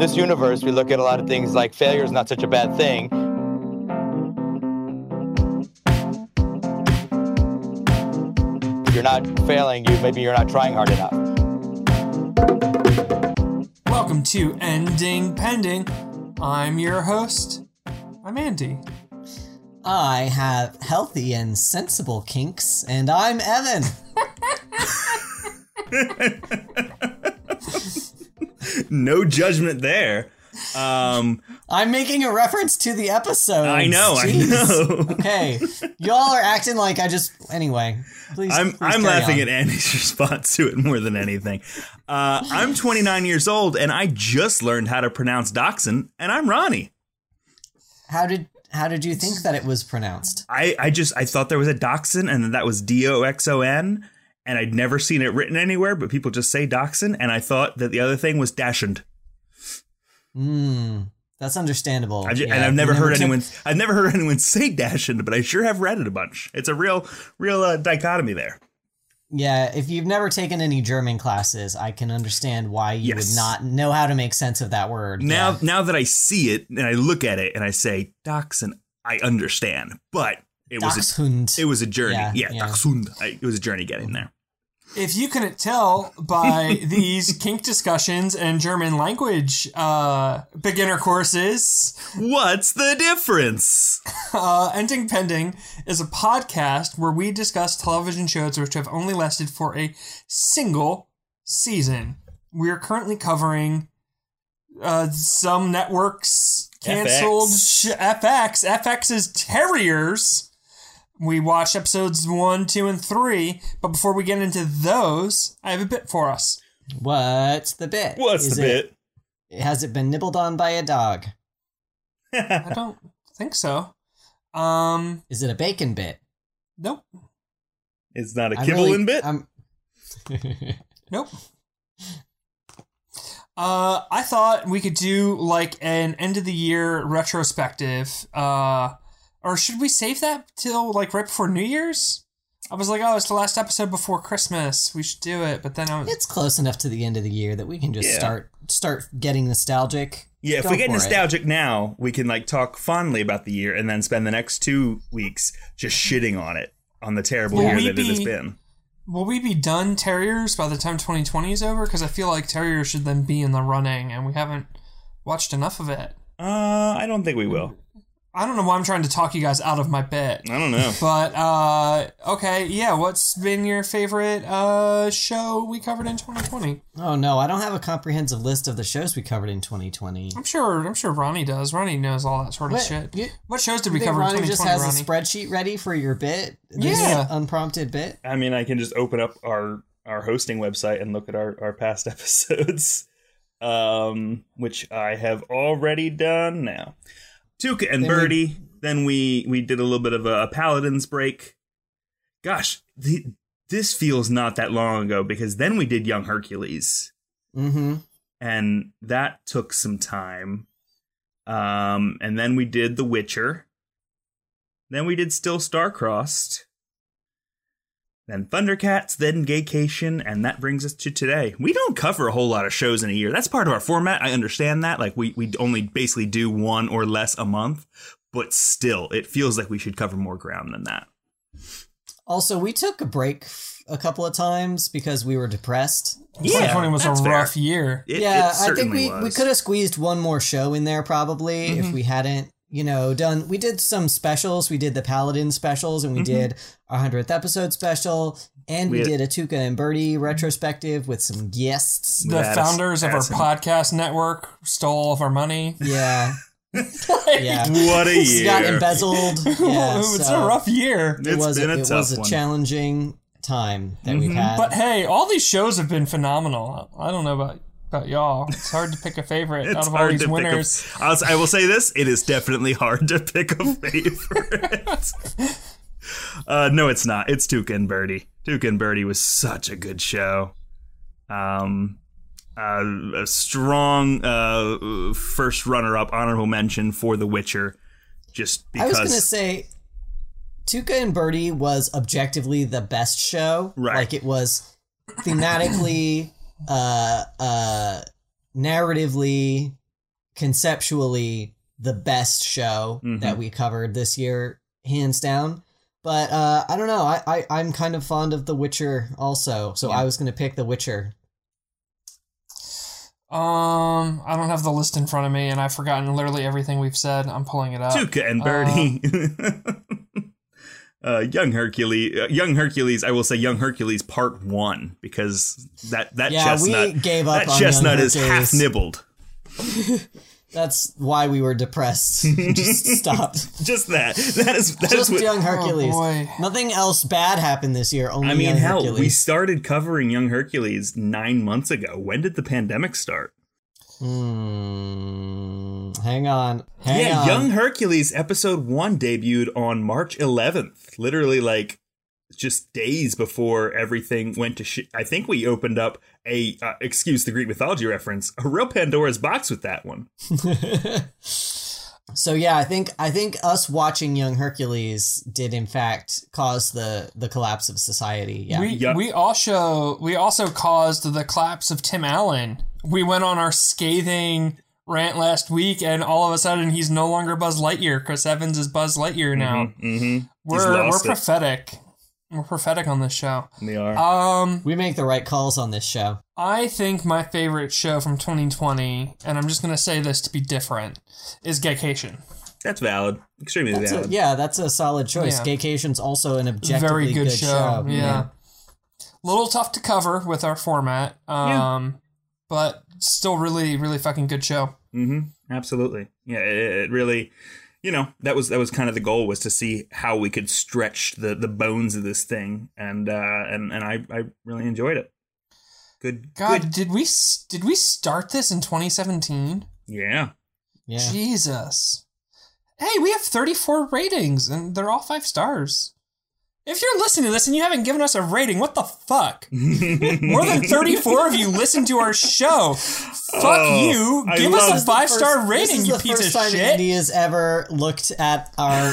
this universe, we look at a lot of things like failure is not such a bad thing. If you're not failing, you maybe you're not trying hard enough. Welcome to Ending Pending. I'm your host. I'm Andy. I have healthy and sensible kinks, and I'm Evan. no judgment there. Um, I'm making a reference to the episode. I know, I know. okay, y'all are acting like I just. Anyway, please. I'm please I'm laughing on. at Andy's response to it more than anything. Uh, I'm 29 years old and I just learned how to pronounce Dachshund, and I'm Ronnie. How did how did you think that it was pronounced? I I just I thought there was a Dachshund and that that was D O X O N, and I'd never seen it written anywhere, but people just say Dachshund, and I thought that the other thing was Dashund. Hmm, that's understandable. I've ju- Yeah, and I've we never heard took- anyone. I've never heard anyone say Dashund, but I sure have read it a bunch. It's a real, real uh, dichotomy there. Yeah, if you've never taken any German classes, I can understand why you Yes. would not know how to make sense of that word. Now, Yeah. now that I see it and I look at it and I say Dachshund, I understand. But it was a, it was a journey. Yeah, Yeah, yeah. Dachshund. I, it was a journey getting there. If you couldn't tell by these kink discussions and German language uh, beginner courses, What's the difference? uh, Ending Pending is a podcast where we discuss television shows which have only lasted for a single season. We are currently covering uh, some networks canceled FX. sh- FX. FX's Terriers. We watched episodes one, two, and three. But before we get into those, I have a bit for us. What's the bit? What's Is the it- bit? Has it been nibbled on by a dog? I don't think so. Um, Is it a bacon bit? nope, it's not a I kibble really- in bit. I'm- nope. Uh, I thought we could do like an end of the year retrospective. Uh, or should we save that till like right before New Year's? I was like, oh, it's the last episode before Christmas. We should do it. But then I was, it's close enough to the end of the year that we can just Yeah. start start getting nostalgic. Yeah, if Go we get for it. nostalgic now, we can like talk fondly about the year and then spend the next two weeks just shitting on it, on the terrible Will year we that it has been. will we be done Terriers by the time 2020 is over? Because I feel like Terriers should then be in the running, and we haven't watched enough of it. Uh, I don't think we will. I don't know why I'm trying to talk you guys out of my bit. I don't know. But uh okay, yeah, what's been your favorite uh show we covered in 2020? Oh no, I don't have a comprehensive list of the shows we covered in 2020. I'm sure I'm sure Ronnie does. Ronnie knows all that sort of What? shit. You- what shows did we I think cover in Ronnie 2020, just has Ronnie? a spreadsheet ready for your bit. This Yeah. unprompted bit. I mean, I can just open up our our hosting website and look at our our past episodes, um, which I have already done now. Tuca and Then we- Bertie. Then we we did a little bit of a, Paladins break. Gosh, the, this feels not that long ago because then we did Young Hercules, Mm-hmm. and that took some time. Um, and then we did The Witcher. Then we did Still Starcrossed. Then Thundercats, then Gaycation, and that brings us to today. We don't cover a whole lot of shows in a year. That's part of our format. I understand that. Like we we only basically do one or less a month, but still, it feels like we should cover more ground than that. Also, we took a break a couple of times because we were depressed. Yeah, 2020 was a that's fair. rough year. It, yeah, it I think certainly we, we could have squeezed one more show in there probably if mm-hmm. we hadn't, you know, done. We did some specials. We did the Paladin specials, and we mm-hmm. did our hundredth episode special, and we, We had- did a Tuca and Bertie retrospective with some guests. The That's- founders of our podcast network stole all of our money. Yeah, yeah. What a It got year! embezzled. Yeah, it's so a rough year. It It's was been a, a it tough was a one. challenging time that we've mm-hmm. had. But hey, all these shows have been phenomenal. I don't know about about y'all. It's hard to pick a favorite out of all these winners. a. I'll, I will say this: it is definitely hard to pick a favorite. uh, no, it's not. It's Tuca and Bertie. Tuca and Bertie was such a good show. Um, uh, a strong uh, first runner-up, honorable mention for The Witcher, just because I was gonna say, Tuca and Bertie was objectively the best show. Right. Like it was thematically, uh, uh, narratively, conceptually the best show Mhm. that we covered this year, hands down. But uh, I don't know. I, I I'm kind of fond of The Witcher also, so Yeah. I was gonna pick The Witcher. Um, I don't have the list in front of me, and I've forgotten literally everything we've said. I'm pulling it up. Tuca and Bertie. uh, young Hercules, uh, young Hercules. I will say, young Hercules Part One because that that Yeah, chestnut, we gave up that on chestnut Young is half nibbled. That's why we were depressed. Just stopped. Just that. That is that is Just what. Young Hercules. Oh. Nothing else bad happened this year. Only I mean, Young hell, we started covering Young Hercules nine months ago. When did the pandemic start? Hmm. Hang on. Hang yeah, on. Young Hercules episode one debuted on March 11th. Literally, like just days before everything went to shit. I think we opened up a uh, excuse the Greek mythology reference, a real Pandora's box with that one. So yeah, I think I think us watching Young Hercules did in fact cause the the collapse of society. Yeah. We Yeah. we also we also caused the collapse of Tim Allen. We went on our scathing rant last week, and all of a sudden he's no longer Buzz Lightyear. Chris Evans is Buzz Lightyear now. Mm-hmm. We're we're lost it. prophetic. We're prophetic on this show. They are. Um, we make the right calls on this show. I think my favorite show from 2020, and I'm just gonna say this to be different, is Gaycation. That's valid. Extremely That's a, valid. yeah, that's a solid choice. Yeah. Gaycation's also an objectively Very good, good, show. Yeah. Little tough to cover with our format. Um, but still really, really fucking good show. Mm-hmm. Absolutely. Yeah. It, it really, you know, that was that was kind of the goal was to see how we could stretch the the bones of this thing, and uh, and and I I really enjoyed it. Good. God, Good. did we did we start this in 2017? Yeah. Yeah. Jesus. Hey, we have 34 ratings and they're all 5 stars. If you're listening to this and you haven't given us a rating, what the fuck? More than 34 of you listen to our show. Fuck Oh, you. Give love- us a 5-star First- rating, this is you the piece first of time shit. Andy has ever looked at our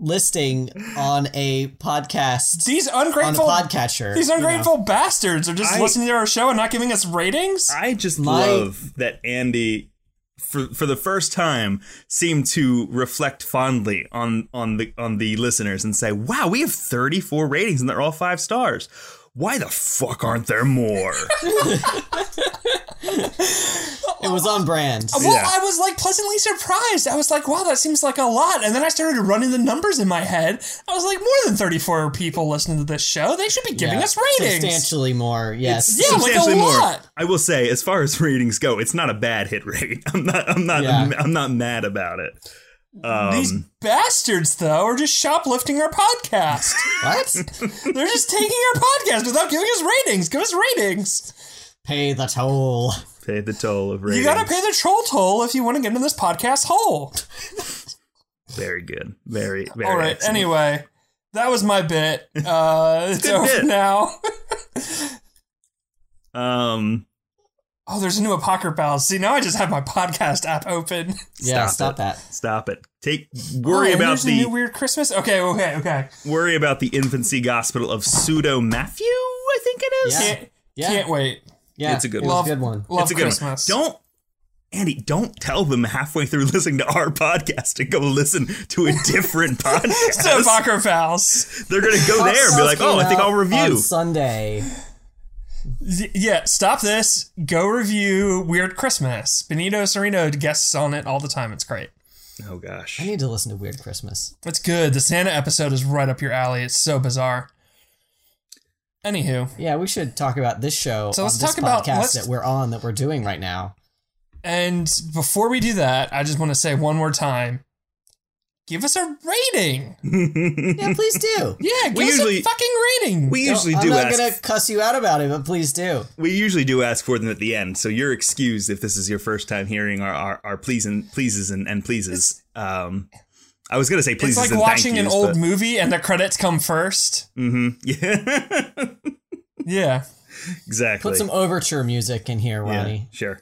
listing on a podcast These on a ungrateful podcatcher. These you know. ungrateful bastards are just I- listening to our show and not giving us ratings. I just My- love that Andy, for for the first time, seem to reflect fondly on on the on the listeners and say, "Wow, we have 34 ratings and they're all five stars. Why the fuck aren't there more?" It was on brand. well, Yeah. I was like pleasantly surprised. I was like, wow, that seems like a lot. And then I started running the numbers in my head. I was like, more than 34 people listening to this show. They should be giving Yeah, us ratings. Substantially more, yes. Yeah, like a Substantially more. lot. I will say, as far as ratings go, it's not a bad hit rate. I'm not. I'm not. Yeah. I'm not mad about it. These Um, bastards, though, are just shoplifting our podcast. What? They're just taking our podcast without giving us ratings. Give us ratings. Pay the toll. pay the toll of ratings. You gotta pay the troll toll if you want to get into this podcast hole. Very good. Very. Very. All right. excellent. Anyway, that was my bit. Uh, it's over bit. now. Um. Oh, there's a new Apocryphal. See, now I just have my podcast app open. Yeah, Stop stop that. Stop it. Take worry Oh, and about there's a the new weird Christmas. Okay, okay, okay. worry about the infancy gospel of pseudo Matthew. I think it is. Yeah. Can't, Yeah. can't wait. Yeah, It's a good it one. was a good one. Love it's a good Christmas. one. Don't. Andy, don't tell them halfway through listening to our podcast to go listen to a different to podcast. Apocryphals. They're gonna go there and be like, "Oh, I think I'll On review." Sunday. Yeah, stop this. Go review Weird Christmas. Benito Sereno guests on it all the time. It's great. Oh gosh. I need to listen to Weird Christmas. It's good. The Santa episode is right up your alley. It's so bizarre. Anywho, Yeah, we should talk about this show So let's this talk about- podcast let's- that we're on that we're doing right now. and before we do that, I just want to say one more time give us a rating. Yeah, please do. Yeah, give We us usually- a fucking rating. we usually do. I'm not ask. gonna cuss you out about it, but please do. We usually do ask for them at the end, so you're excused if this is your first time hearing our our, our please and pleases and, and pleases. Um, I was gonna say please. it's like and watching thank an old but- movie and the credits come first. Mm-hmm. Yeah, Yeah. exactly. Put some overture music in here, yeah, Ronnie. sure.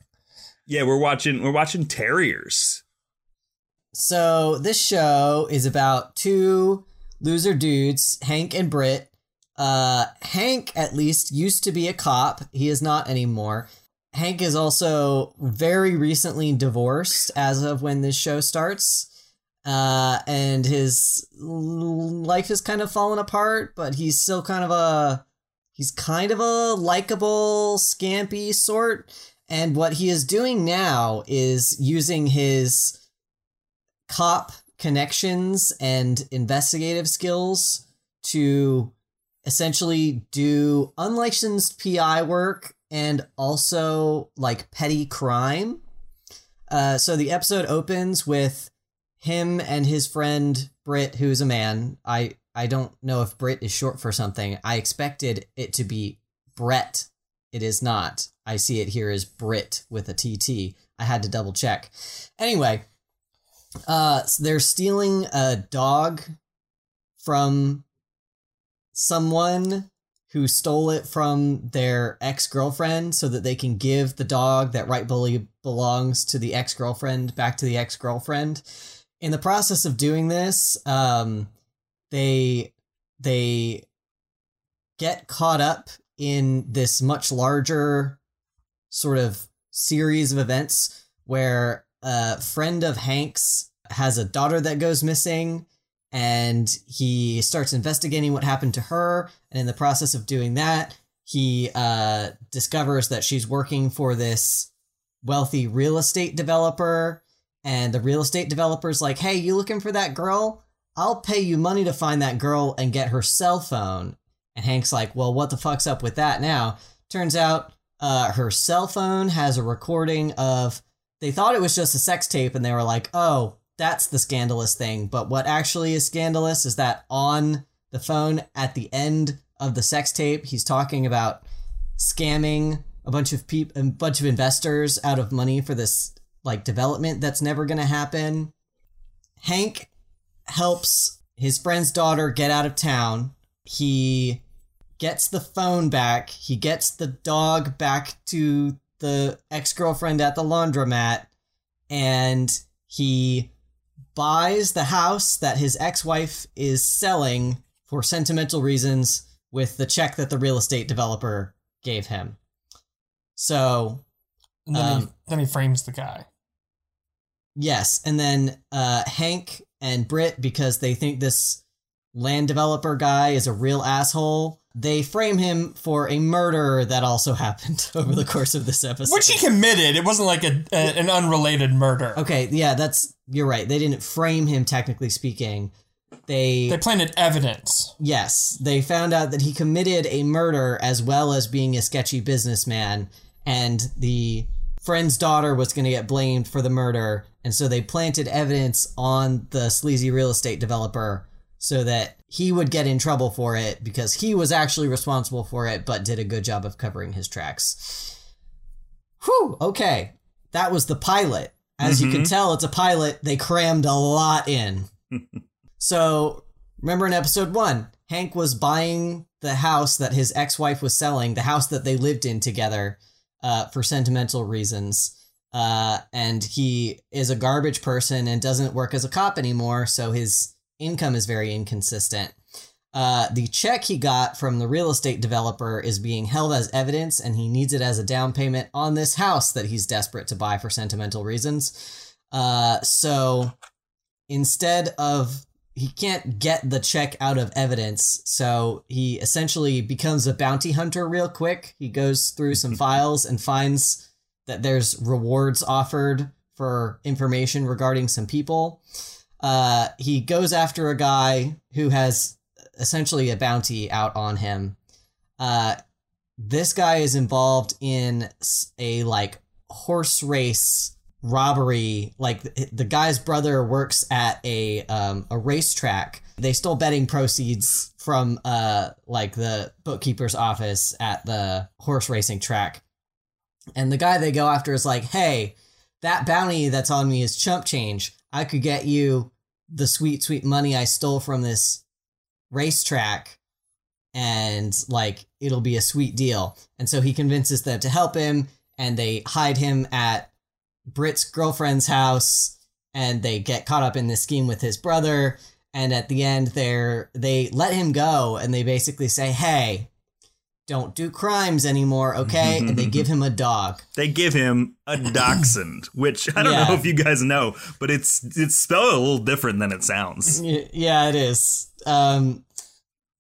Yeah, we're watching we're watching Terriers. So this show is about two loser dudes, Hank and Britt. Uh, Hank at least used to be a cop. He is not anymore. Hank is also very recently divorced as of when this show starts. Uh, and his life is kind of fallen apart, but he's still kind of a he's kind of a likable, scampy sort. And what he is doing now is using his cop connections and investigative skills to essentially do unlicensed PI work and also like petty crime. Uh, so the episode opens with him and his friend Britt, who's a man. I I don't know if Britt is short for something. I expected it to be Brett. It is not. I see it here as Brit with a TT. I had to double check. Anyway, uh, so they're stealing a dog from someone who stole it from their ex girlfriend so that they can give the dog that rightfully belongs to the ex girlfriend back to the ex girlfriend. In the process of doing this, um, they they get caught up in this much larger sort of series of events where a friend of Hank's has a daughter that goes missing and he starts investigating what happened to her. And in the process of doing that he uh, discovers that she's working for this wealthy real estate developer and the real estate developer's like hey you looking for that girl? I'll pay you money to find that girl and get her cell phone. And hank's like well what the fuck's up with that now? Turns out uh, her cell phone has a recording of they thought it was just a sex tape and they were like oh that's the scandalous thing. But what actually is scandalous is that on the phone at the end of the sex tape, he's talking about scamming a bunch of people, a bunch of investors out of money for this like development that's never going to happen. Hank helps his friend's daughter get out of town. He gets the phone back. He gets the dog back to the ex girlfriend at the laundromat. And he buys the house that his ex-wife is selling for sentimental reasons with the check that the real estate developer gave him. So, then, he, Um, then he frames the guy. Yes, and then uh, Hank and Britt, because they think this land developer guy is a real asshole, they frame him for a murder that also happened over the course of this episode. Which he committed. It wasn't like a, a an unrelated murder. okay, yeah, that's you're right. They didn't frame him technically speaking. They They planted evidence. Yes, they found out that he committed a murder as well as being a sketchy businessman, and the friend's daughter was going to get blamed for the murder, and so they planted evidence on the sleazy real estate developer so that he would get in trouble for it because he was actually responsible for it but did a good job of covering his tracks. Whew, okay. That was the pilot. As you can mm-hmm. tell, it's a pilot. They crammed a lot in. So remember in episode one, Hank was buying the house that his ex-wife was selling, the house that they lived in together, uh, for sentimental reasons. Uh, and he is a garbage person and doesn't work as a cop anymore, so his income is very inconsistent. Uh, the check he got from the real estate developer is being held as evidence, and he needs it as a down payment on this house that he's desperate to buy for sentimental reasons. Uh, so instead of he can't get the check out of evidence, so he essentially becomes a bounty hunter real quick. He goes through some files and finds that there's rewards offered for information regarding some people. Uh, he goes after a guy who has essentially a bounty out on him. Uh, this guy is involved in a like horse race robbery like the, guy's brother works at a um a racetrack. They stole betting proceeds from uh like the bookkeeper's office at the horse racing track. And the guy they go after is like hey that bounty that's on me is chump change. I could get you the sweet sweet money i stole from this racetrack and like it'll be a sweet deal. And so he convinces them to help him and they hide him at Britt's girlfriend's house and they get caught up in this scheme with his brother and at the end they're they let him go and they basically say hey don't do crimes anymore, okay? and they give him a dog. They give him a dachshund, which I don't Yeah. know if you guys know, but it's it's spelled a little different than it sounds. Yeah, it is. Um,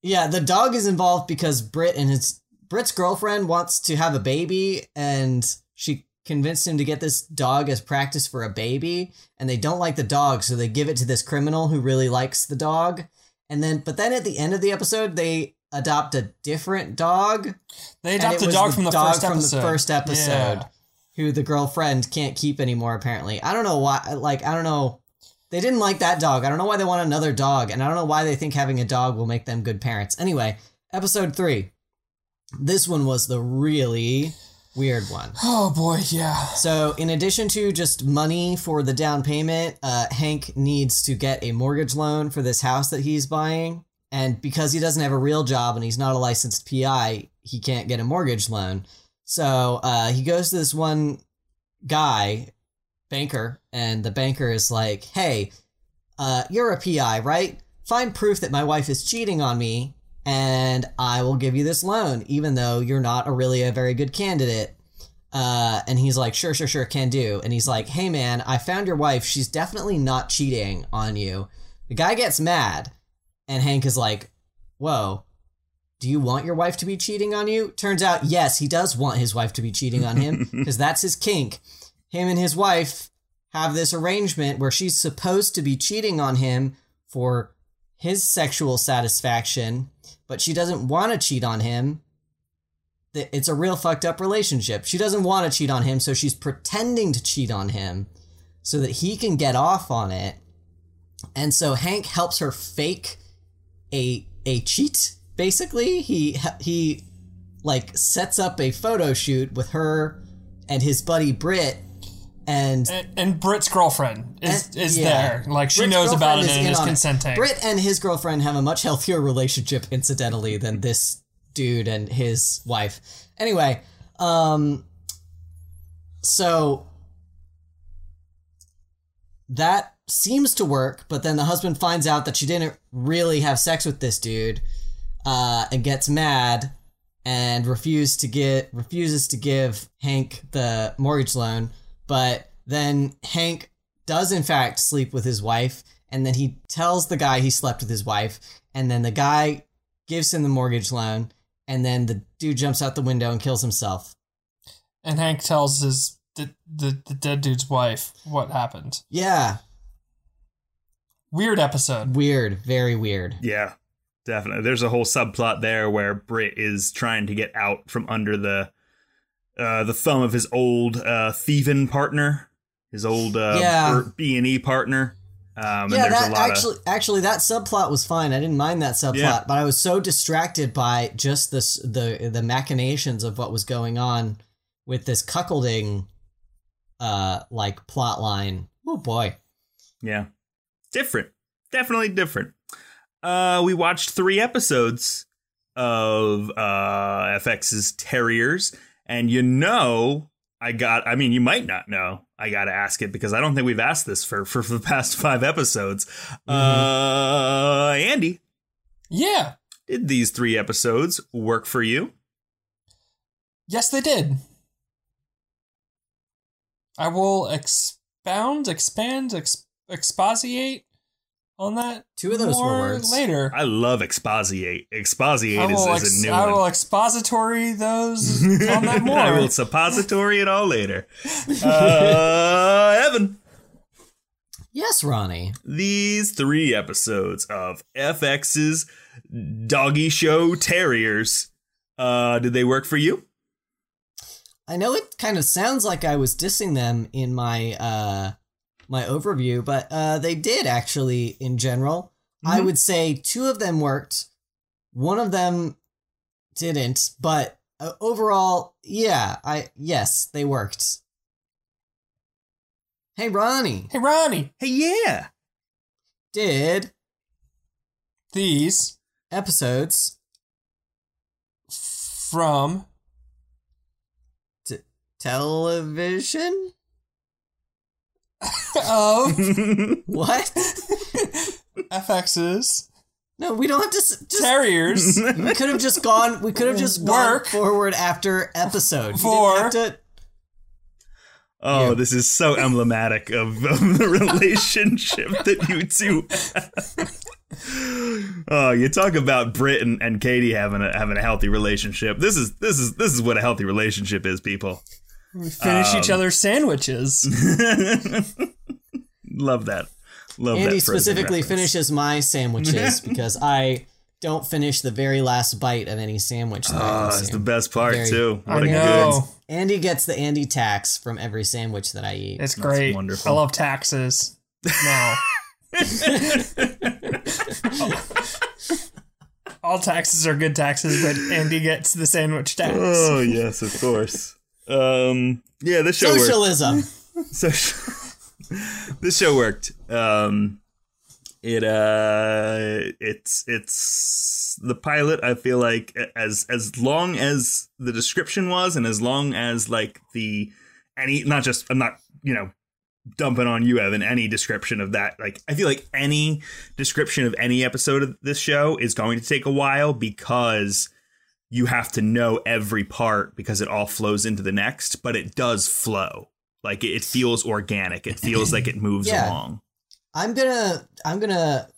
yeah, the dog is involved because Brit and his Brit's girlfriend wants to have a baby, and she convinced him to get this dog as practice for a baby. And they don't like the dog, so they give it to this criminal who really likes the dog. And then, but then at the end of the episode, they adopt a different dog. They adopt a dog from the dog first from episode. the first episode, Yeah. who the girlfriend can't keep anymore. Apparently, I don't know why. Like, I don't know. They didn't like that dog. I don't know why they want another dog, and I don't know why they think having a dog will make them good parents. Anyway, episode three. This one was the really weird one. Oh boy, yeah. So, in addition to just money for the down payment, uh, Hank needs to get a mortgage loan for this house that he's buying. And because he doesn't have a real job and he's not a licensed PI, he can't get a mortgage loan. So, uh, he goes to this one guy, banker, and the banker is like, hey, uh, you're a PI, right? Find proof that my wife is cheating on me, and I will give you this loan, even though you're not a really a very good candidate. Uh, and he's like, sure, sure, sure, can do. And he's like, hey man, I found your wife. She's definitely not cheating on you. The guy gets mad, and Hank is like, whoa, do you want your wife to be cheating on you? Turns out, yes, he does want his wife to be cheating on him because that's his kink. Him and his wife have this arrangement where she's supposed to be cheating on him for his sexual satisfaction, but she doesn't want to cheat on him. It's a real fucked up relationship. She doesn't want to cheat on him, so she's pretending to cheat on him so that he can get off on it. And so Hank helps her fake a a cheat. Basically, he he like sets up a photo shoot with her and his buddy Britt, and And, and Britt's girlfriend is and- is yeah. there. Like she Britt's knows about it is and is it. consenting. Britt and his girlfriend have a much healthier relationship, incidentally, than this dude and his wife. Anyway, um, so that seems to work, but then the husband finds out that she didn't really have sex with this dude, uh, and gets mad and refuse to get refuses to give Hank the mortgage loan. But then Hank does in fact sleep with his wife, and then he tells the guy he slept with his wife, and then the guy gives him the mortgage loan, and then the dude jumps out the window and kills himself. and Hank tells his the, the the dead dude's wife what happened. Yeah, Weird episode. weird, very weird. Yeah, definitely. There's a whole subplot there where Britt is trying to get out from under the uh, the thumb of his old uh, thieving partner, his old uh, Yeah. B and E partner. Um, yeah, and that a lot actually actually that subplot was fine. I didn't mind that subplot, Yeah. but I was so distracted by just this the the machinations of what was going on with this cuckolding uh like plot line. Oh boy. yeah, different, definitely different. Uh, we watched three episodes of uh, FX's Terriers, and you know, I got. I mean, you might not know. I got to ask it because I don't think we've asked this for for, for the past five episodes. Uh, Andy, Yeah. did these three episodes work for you? Yes, they did. I will expound, expand, ex- exposiate on that. Two of those were words. later. I love exposiate. I Exposiate will, is, ex- is a new I one. will expository those on that more. I will suppository it all later. Uh, Evan, Yes, Ronnie. these three episodes of FX's Doggy Show Terriers, uh, did they work for you? I know it kind of sounds like I was dissing them in my uh my overview, but uh they did actually in general. I Mhm. would say two of them worked. One of them didn't, but uh, overall, yeah, I yes, they worked. Hey Ronnie, hey, Ronnie, Hey, yeah. did these episodes from television? of oh. What? FX's No, we don't have to. s- Just, Terriers. we could have just gone. We could have just gone Work. forward after episode. You For- to- Oh, Yeah. this is so emblematic of, of the relationship that you two. have. oh, you talk about Britt and, and Katie having a having a healthy relationship. This is this is this is what a healthy relationship is, people. We finish each Um, other's sandwiches. Love that. Love Andy that Frozen specifically reference. finishes my sandwiches because I don't finish the very last bite of any sandwich that Oh, it's the best part Very- too. What a know. good. Andy gets the Andy tax from every sandwich that I eat. It's great. wonderful. I love taxes. Now. All taxes are good taxes, but Andy gets the sandwich tax. Oh yes, of course. Um, yeah, this show worked. Socialism. So this show worked. Um, it uh, it's it's the pilot. I feel like as as long as the description was, and as long as like the any not just I'm not you know dumping on you Evan any description of that like I feel like any description of any episode of this show is going to take a while because you have to know every part because it all flows into the next but it does flow like it, it feels organic it feels like it moves Yeah. along I'm gonna I'm gonna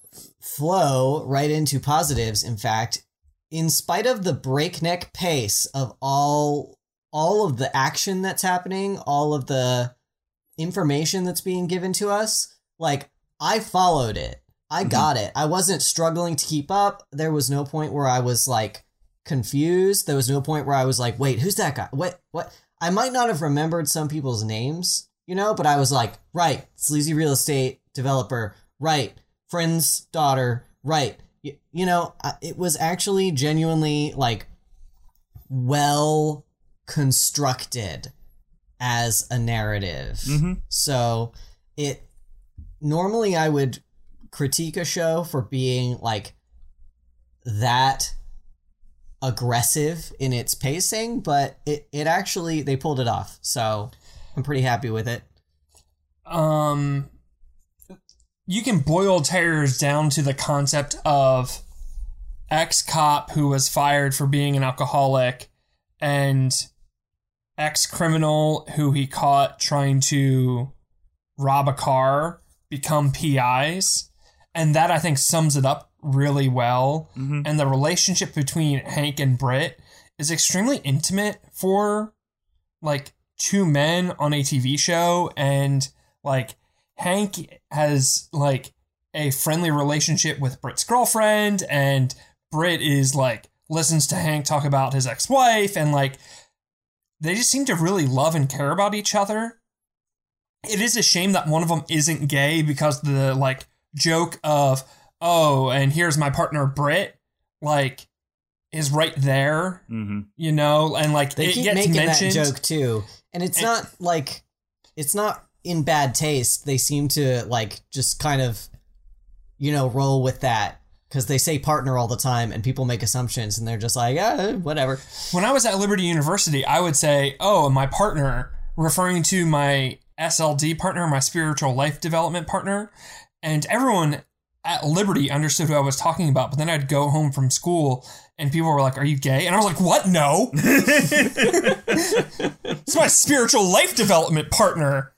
flow right into positives. In fact, in spite of the breakneck pace of all all of the action that's happening, all of the information that's being given to us, like I followed it. I Mhm. got it. I wasn't struggling to keep up. There was no point where I was like confused. There was no point where I was like, "Wait, who's that guy? What what?" I might not have remembered some people's names, you know, but I was like, "Right, sleazy real estate developer, right, friend's daughter, right." You, you know, it was actually genuinely like well constructed as a narrative. mm-hmm. So it normally I would critique a show for being like that aggressive in its pacing, but it, it actually they pulled it off. So I'm pretty happy with it. um you can boil Terriers down to the concept of ex cop who was fired for being an alcoholic and ex criminal who he caught trying to rob a car become PIs and that I think sums it up really well Mm-hmm. and the relationship between Hank and Britt is extremely intimate for like two men on a TV show and like Hank has like a friendly relationship with Britt's girlfriend and Britt is like listens to Hank talk about his ex-wife and like they just seem to really love and care about each other. It is a shame that one of them isn't gay because the like joke of oh and here's my partner Britt like is right there, Mm-hmm. you know, and like They it keep gets making mentioned. that joke too. And it's And- not like it's not in bad taste. They seem to like just kind of you know roll with that because they say partner all the time and people make assumptions and they're just like, "Ah, whatever." When I was at Liberty University, I would say, "Oh, my partner," referring to my SLD partner, my spiritual life development partner, and everyone at Liberty understood who I was talking about. But then I'd go home from school and people were like, "Are you gay?" And I was like, "What? No, it's my spiritual life development partner."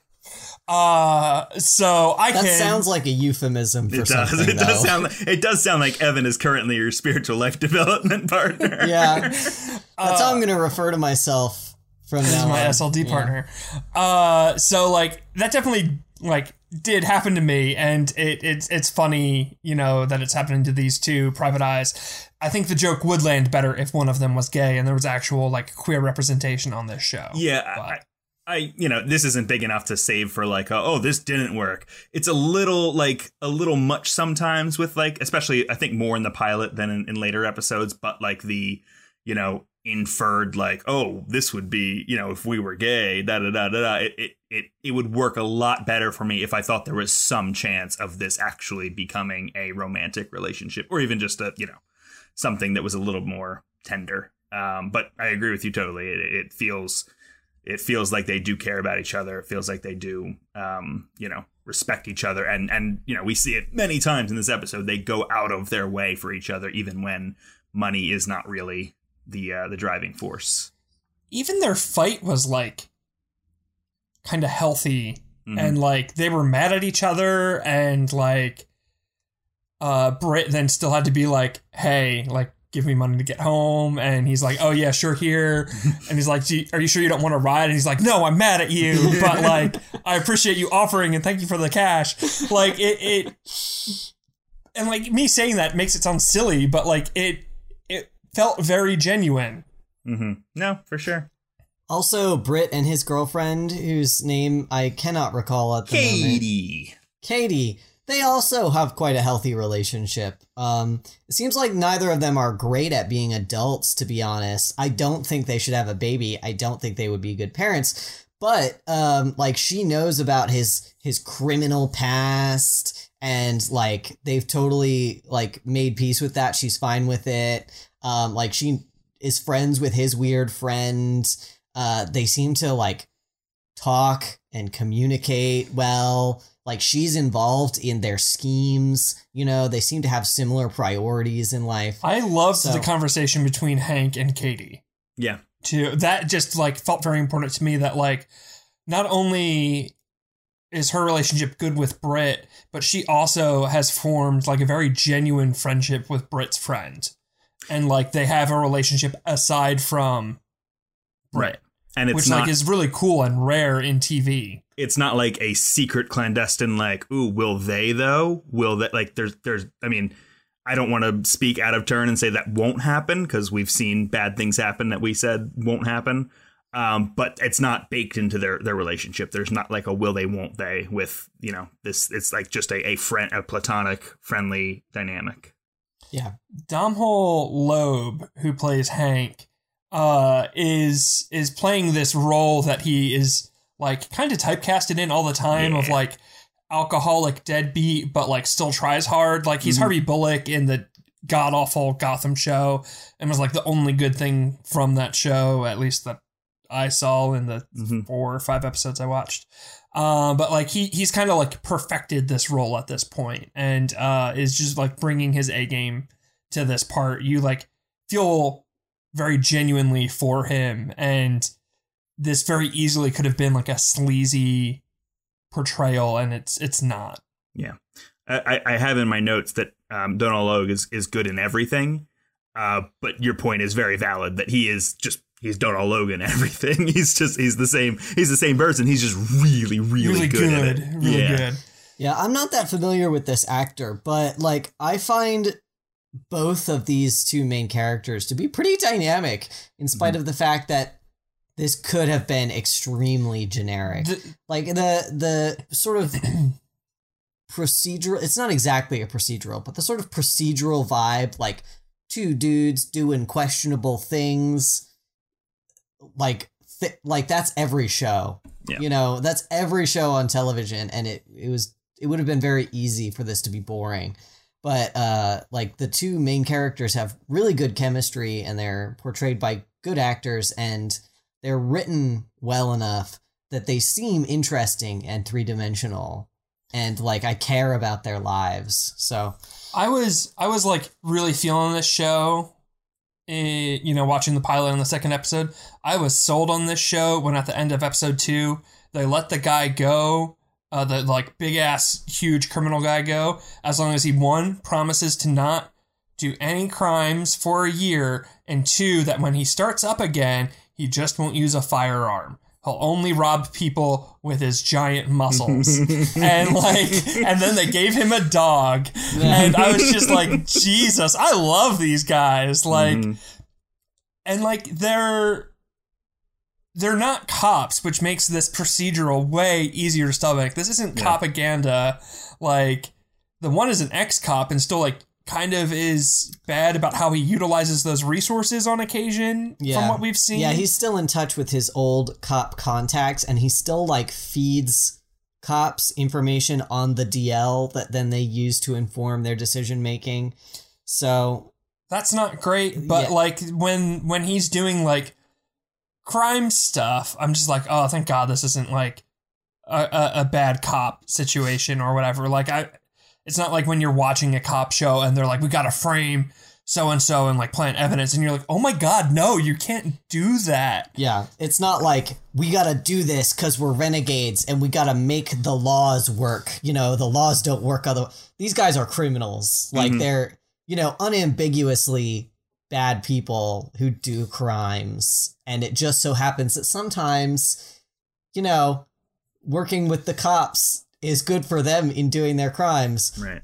Uh, so I That can. That sounds like a euphemism for It does. something. It does sound. Like, it does sound like Evan is currently your spiritual life development partner. yeah, that's how I'm going to refer to myself from This now is my on. SLD Yeah. partner. Uh, so like that definitely like did happen to me, and it it's it's funny, you know, that it's happening to these two private eyes. I think the joke would land better if one of them was gay and there was actual like queer representation on this show. Yeah, But- I, you know, this isn't big enough to save for like, a, oh, this didn't work. It's a little like a little much sometimes with like, especially I think more in the pilot than in, in later episodes. But like the, you know, inferred like, oh, this would be, you know, if we were gay, da da da da da. It it it, it would work a lot better for me if I thought there was some chance of this actually becoming a romantic relationship, or even just a, you know, something that was a little more tender. Um, but I agree with you totally. It, it feels it feels like they do care about each other. It feels like they do, um, you know, respect each other. And and you know, we see it many times in this episode. They go out of their way for each other, even when money is not really the uh, the driving force. Even their fight was like kind of healthy Mhm. and like they were mad at each other and like uh Brit then still had to be like, "Hey, like give me money to get home." And he's like, "Oh yeah, sure here." and he's like, "Are you sure you don't want to ride?" And he's like, "No, I'm mad at you, but like I appreciate you offering and thank you for the cash." Like it it and like me saying that makes it sound silly, but like it felt very genuine. Mm-hmm. No, for sure. Also, Britt and his girlfriend, whose name I cannot recall at the moment. Katie. Katie, they also have quite a healthy relationship. Um, it seems like neither of them are great at being adults, to be honest. I don't think they should have a baby. I don't think they would be good parents. But um, like she knows about his his criminal past, and like they've totally like made peace with that. She's fine with it. Um, like she is friends with his weird friend. Uh, they seem to like talk and communicate well. Like she's involved in their schemes. You know, they seem to have similar priorities in life. I loved So- the conversation between Hank and Katie. Yeah. too. That just like felt very important to me that like not only is her relationship good with Britt, but she also has formed like a very genuine friendship with Britt's friend. And like they have a relationship aside from Britt, And it's which not like is really cool and rare in TV. it's not like a secret clandestine like ooh will they though? Will that like there's there's i mean i don't want to speak out of turn and say that won't happen because we've seen bad things happen that we said won't happen. Um, but it's not baked into their their relationship. There's not like a will they won't they with you know this it's like just a, a friend a platonic friendly dynamic Yeah. Donal Logue, who plays Hank, uh, is is playing this role that he is like kind of typecasted in all the time of like alcoholic deadbeat, but like still tries hard. Like he's Mhm. Harvey Bullock in the god awful Gotham show, and was like the only good thing from that show, at least that I saw in the Mhm. four or five episodes I watched. Uh, but like he he's kind of like perfected this role at this point, and uh, is just like bringing his A game to this part. You like feel very genuinely for him, and this very easily could have been like a sleazy portrayal, and it's it's not. Yeah. I, I have in my notes that um, Donald Logue is, is good in everything, uh, but your point is very valid that he is just he's Donald Logue in everything. He's just he's the same he's the same person. He's just really really, Really, good, good, at it. really yeah. good. Yeah, I'm not that familiar with this actor, but like I find both of these two main characters to be pretty dynamic in mm-hmm. spite of the fact that this could have been extremely generic. The- like the the sort of procedural it's not exactly a procedural, but the sort of procedural vibe like two dudes doing questionable things like th- like that's every show. Yeah. You know, that's every show on television and it it was it would have been very easy for this to be boring. But uh like the two main characters have really good chemistry and they're portrayed by good actors and they're written well enough that they seem interesting and three-dimensional and like I care about their lives. So, I was I was like really feeling this show. Eh, you know, watching the pilot on the second episode, I was sold on this show when at the end of episode two they let the guy go, uh, the like big ass huge criminal guy go, as long as he one promises to not do any crimes for a year, and two that when he starts up again, he just won't use a firearm. He'll only rob people with his giant muscles. and like and then they gave him a dog. And I was just like, Jesus, I love these guys. Like Mhm. and like they're they're not cops, which makes this procedural way easier to stomach. This isn't Yeah. propaganda. Like the one is an ex-cop and still like kind of is bad about how he utilizes those resources on occasion Yeah. from what we've seen. yeah, he's still in touch with his old cop contacts and he still like feeds cops information on the DL that then they use to inform their decision making. So, That's not great, but Yeah. like when when he's doing like crime stuff, I'm just like, oh, thank God this isn't like a, a, a bad cop situation or whatever. Like I, it's not like when you're watching a cop show and they're like, we got to frame so and so and like plant evidence, and you're like, oh my God, no, you can't do that. Yeah, it's not like we gotta do this because we're renegades and we gotta make the laws work. You know, the laws don't work other. These guys are criminals. Like Mhm. they're you know unambiguously bad people who do crimes, and it just so happens that sometimes, you know, working with the cops is good for them in doing their crimes. Right.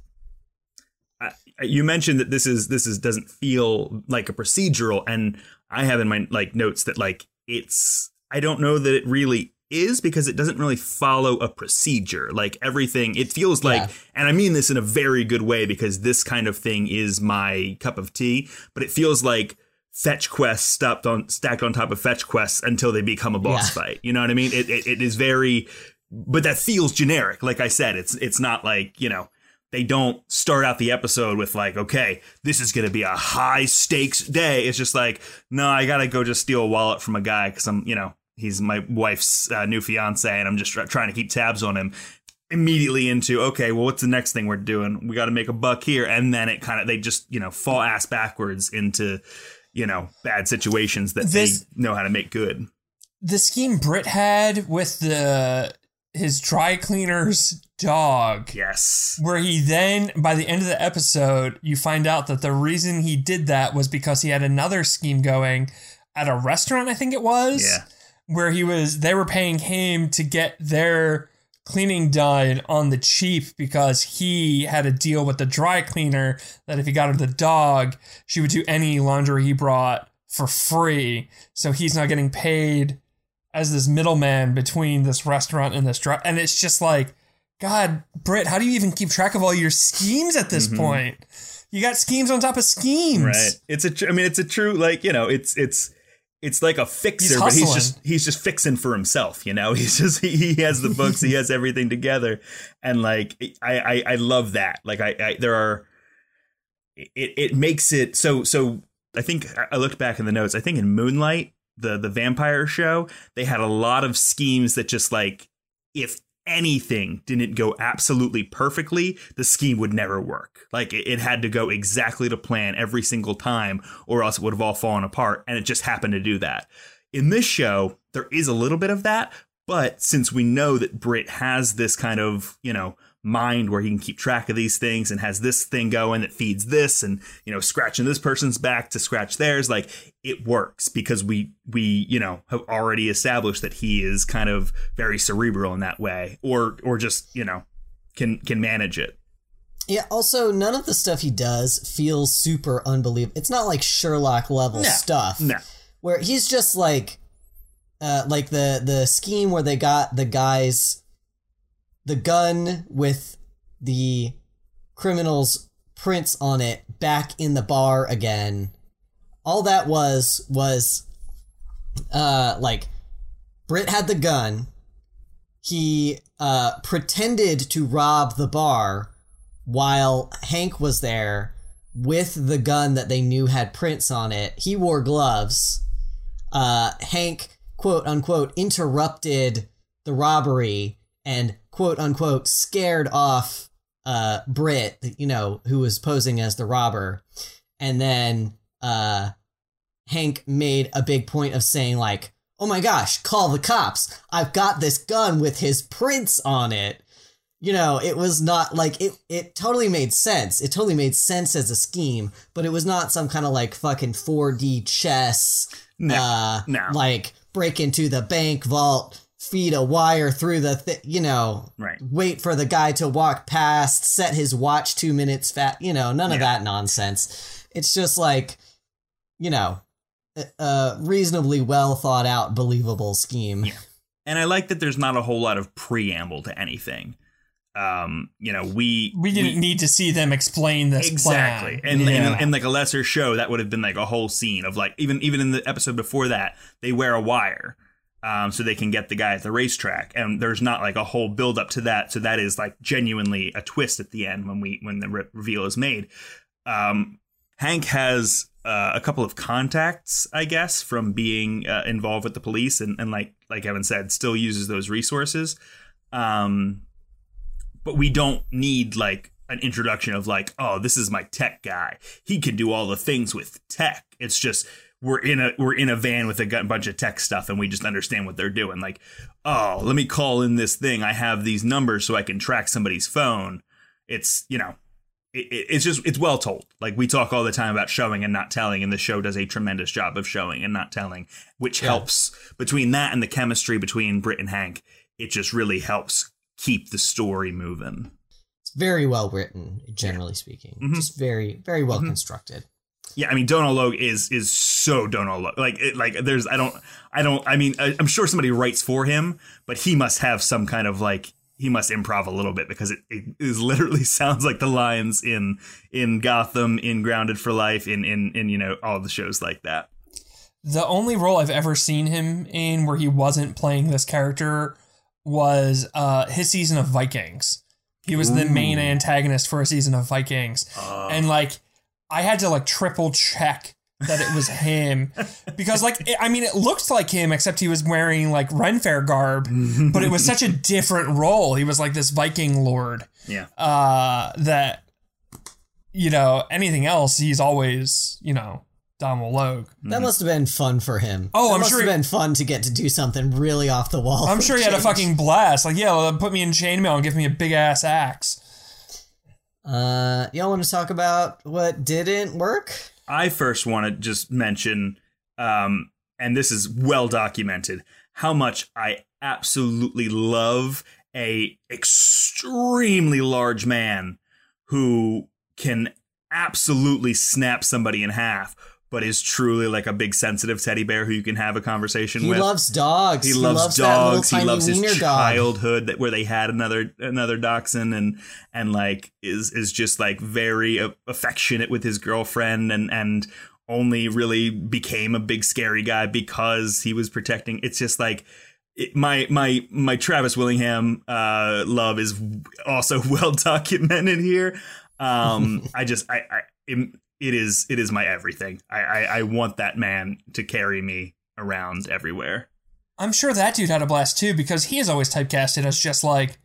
I, you mentioned that this is this is doesn't feel like a procedural, and I have in my like notes that like it's I don't know that it really is because it doesn't really follow a procedure. Like everything, it feels like, Yeah. and I mean this in a very good way because this kind of thing is my cup of tea. But it feels like fetch quests stacked on stacked on top of fetch quests until they become a boss Yeah. fight. You know what I mean? It, it it is very, but that feels generic. Like I said, it's it's not like you know they don't start out the episode with like, okay, this is going to be a high stakes day. It's just like, no, I got to go just steal a wallet from a guy because I'm, you know, he's my wife's uh, new fiance and I'm just try- trying to keep tabs on him. Immediately into, okay, well, what's the next thing we're doing? We got to make a buck here. And then it kind of, they just, you know, fall ass backwards into, you know, bad situations that This- they know how to make good. The scheme Britt had with the his dry cleaner's dog. Yes. where he then by the end of the episode you find out that the reason he did that was because he had another scheme going at a restaurant i think it was Yeah. where he was they were paying him to get their cleaning done on the cheap because he had a deal with the dry cleaner that if he got her the dog she would do any laundry he brought for free so he's not getting paid as this middleman between this restaurant and this dry and it's just like God, Britt, how do you even keep track of all your schemes at this Mhm. point? You got schemes on top of schemes. Right. It's a. Tr- I mean, it's a true like you know. It's it's it's like a fixer, He's but he's just he's just fixing for himself. You know, he's just he, he has the books, he has everything together, and like I I, I love that. Like I, I there are. It it makes it so so. I think I looked back in the notes. I think in Moonlight, the the vampire show, they had a lot of schemes that just like if anything didn't go absolutely perfectly, the scheme would never work. Like it, it had to go exactly to plan every single time, or else it would have all fallen apart. And it just happened to do that. In this show, there is a little bit of that, but since we know that Britt has this kind of, you know, mind where he can keep track of these things and has this thing going that feeds this and you know scratching this person's back to scratch theirs like it works because we we you know have already established that he is kind of very cerebral in that way or or just you know can can manage it Yeah, also, none of the stuff he does feels super unbelievable. It's not like Sherlock level No, stuff. no Where he's just like, uh, like the, the scheme where they got the guys, the gun with the criminal's prints on it back in the bar again. All that was, was, uh, like, Britt had the gun. He, uh, pretended to rob the bar while Hank was there with the gun that they knew had prints on it. He wore gloves. Uh, Hank, quote unquote, interrupted the robbery and quote unquote scared off uh, Britt, you know, who was posing as the robber. And then uh, Hank made a big point of saying, like, oh my gosh, call the cops. I've got this gun with his prints on it you know, it was not like it it totally made sense. It totally made sense as a scheme, but it was not some kind of like fucking 4D chess no uh no. like break into the bank vault, feed a wire through the th- you know, right wait for the guy to walk past, set his watch 2 minutes fat, you know, none of that nonsense. It's just like you know, a, a reasonably well thought out believable scheme. Yeah. and i like that there's not a whole lot of preamble to anything um you know we We didn't need to see them explain this exactly plan. and, Yeah. and in like a lesser show that would have been like a whole scene of like even even in the episode before that they wear a wire um, so they can get the guy at the racetrack and there's not like a whole build up to that so that is like genuinely a twist at the end when we when the re- reveal is made um, Hank has uh, a couple of contacts, I guess, from being uh, involved with the police, and, and like like Evan said, still uses those resources. Um, but we don't need like an introduction of like, oh, this is my tech guy. He can do all the things with tech. It's just we're in a we're in a van with a bunch of tech stuff, and we just understand what they're doing. Like, oh, let me call in this thing. I have these numbers so I can track somebody's phone. It's you know it, it- it's just it's well told. Like we talk all the time about showing and not telling, and the show does a tremendous job of showing and not telling, which Yeah. helps between that and the chemistry between Britt and Hank. It just really helps keep the story moving. It's very well written, generally speaking. Mhm. Just very, very well Mhm. constructed. Yeah, I mean Donal Logue is is so Donal Logue. Like it, like there's I don't I don't I mean I, I'm sure somebody writes for him, but he must have some kind of like he must improv a little bit because it, it is literally sounds like the lines in in Gotham, in Grounded for Life, in in in you know all the shows like that. The only role I've ever seen him in where he wasn't playing this character was uh, his season of Vikings. He was the main antagonist for a season of Vikings. Uh, and like I had to like triple check that it was him because like it, I mean it looked like him except he was wearing like Ren Fair garb, but it was such a different role. He was like this Viking lord yeah. uh that you know anything else he's always you know Donal Logue. That must have been fun for him. Oh, That I'm must sure have he- been fun to get to do something really off the wall. I'm sure he had a fucking blast. Like yeah, well, put me in chainmail and give me a big ass axe. Uh, y'all want to talk about what didn't work? I first want to just mention, um, and this is well documented, how much I absolutely love a extremely large man who can absolutely snap somebody in half, but is truly like a big sensitive teddy bear who you can have a conversation He with. He loves dogs. he loves, that little dogs. He loves his childhood that where they had another another dachshund and and like is is just like very uh, affectionate with his girlfriend and and only really became a big scary guy because he was protecting. It's just like. It, my my my Travis Willingham uh, love is also well documented here. Um, I just I, I it, it is it is my everything. I, I I want that man to carry me around everywhere. I'm sure that dude had a blast too because he is always typecasted as just like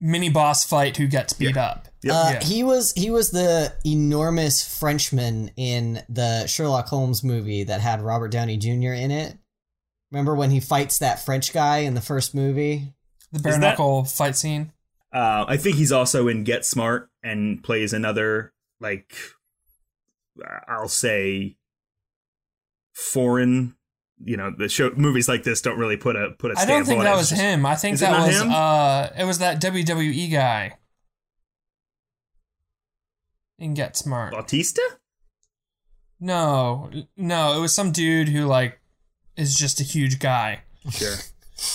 mini boss fight who gets beat up. Yep. Uh, Yeah. He was he was the enormous Frenchman in the Sherlock Holmes movie that had Robert Downey Jr. in it. Remember when he fights that French guy in the first movie? The bare Is that- fight scene. Uh, I think he's also in Get Smart and plays another like I'll say foreign. You know, the show movies like this don't really put a put a. I Stamp don't think on that it. was just- him. I think it that was him? uh it was that WWE guy. In Get Smart. Bautista. No, no, it was some dude who like is just a huge guy. Sure.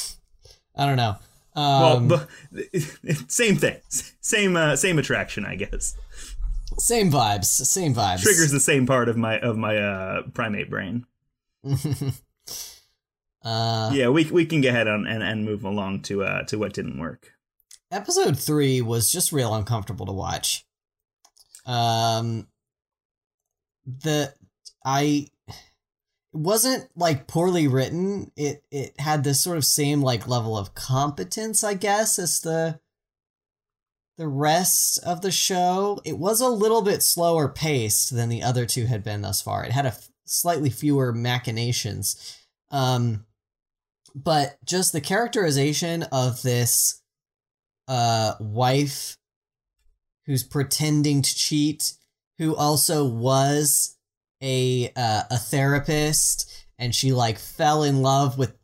I don't know. well, Um, but, same thing, same uh, same attraction, I guess. Same vibes. Same vibes. Triggers the same part of my of my uh, primate brain. uh, yeah, we we can get ahead on and, and move along to uh to what didn't work. episode three was just real uncomfortable to watch. Um, the I it wasn't like poorly written. It it had this sort of same like level of competence, I guess, as the the rest of the show. It was a little bit slower paced than the other two had been thus far. It had a f- slightly fewer machinations. Um, but just the characterization of this uh wife who's pretending to cheat who also was a uh, a therapist and she like fell in love with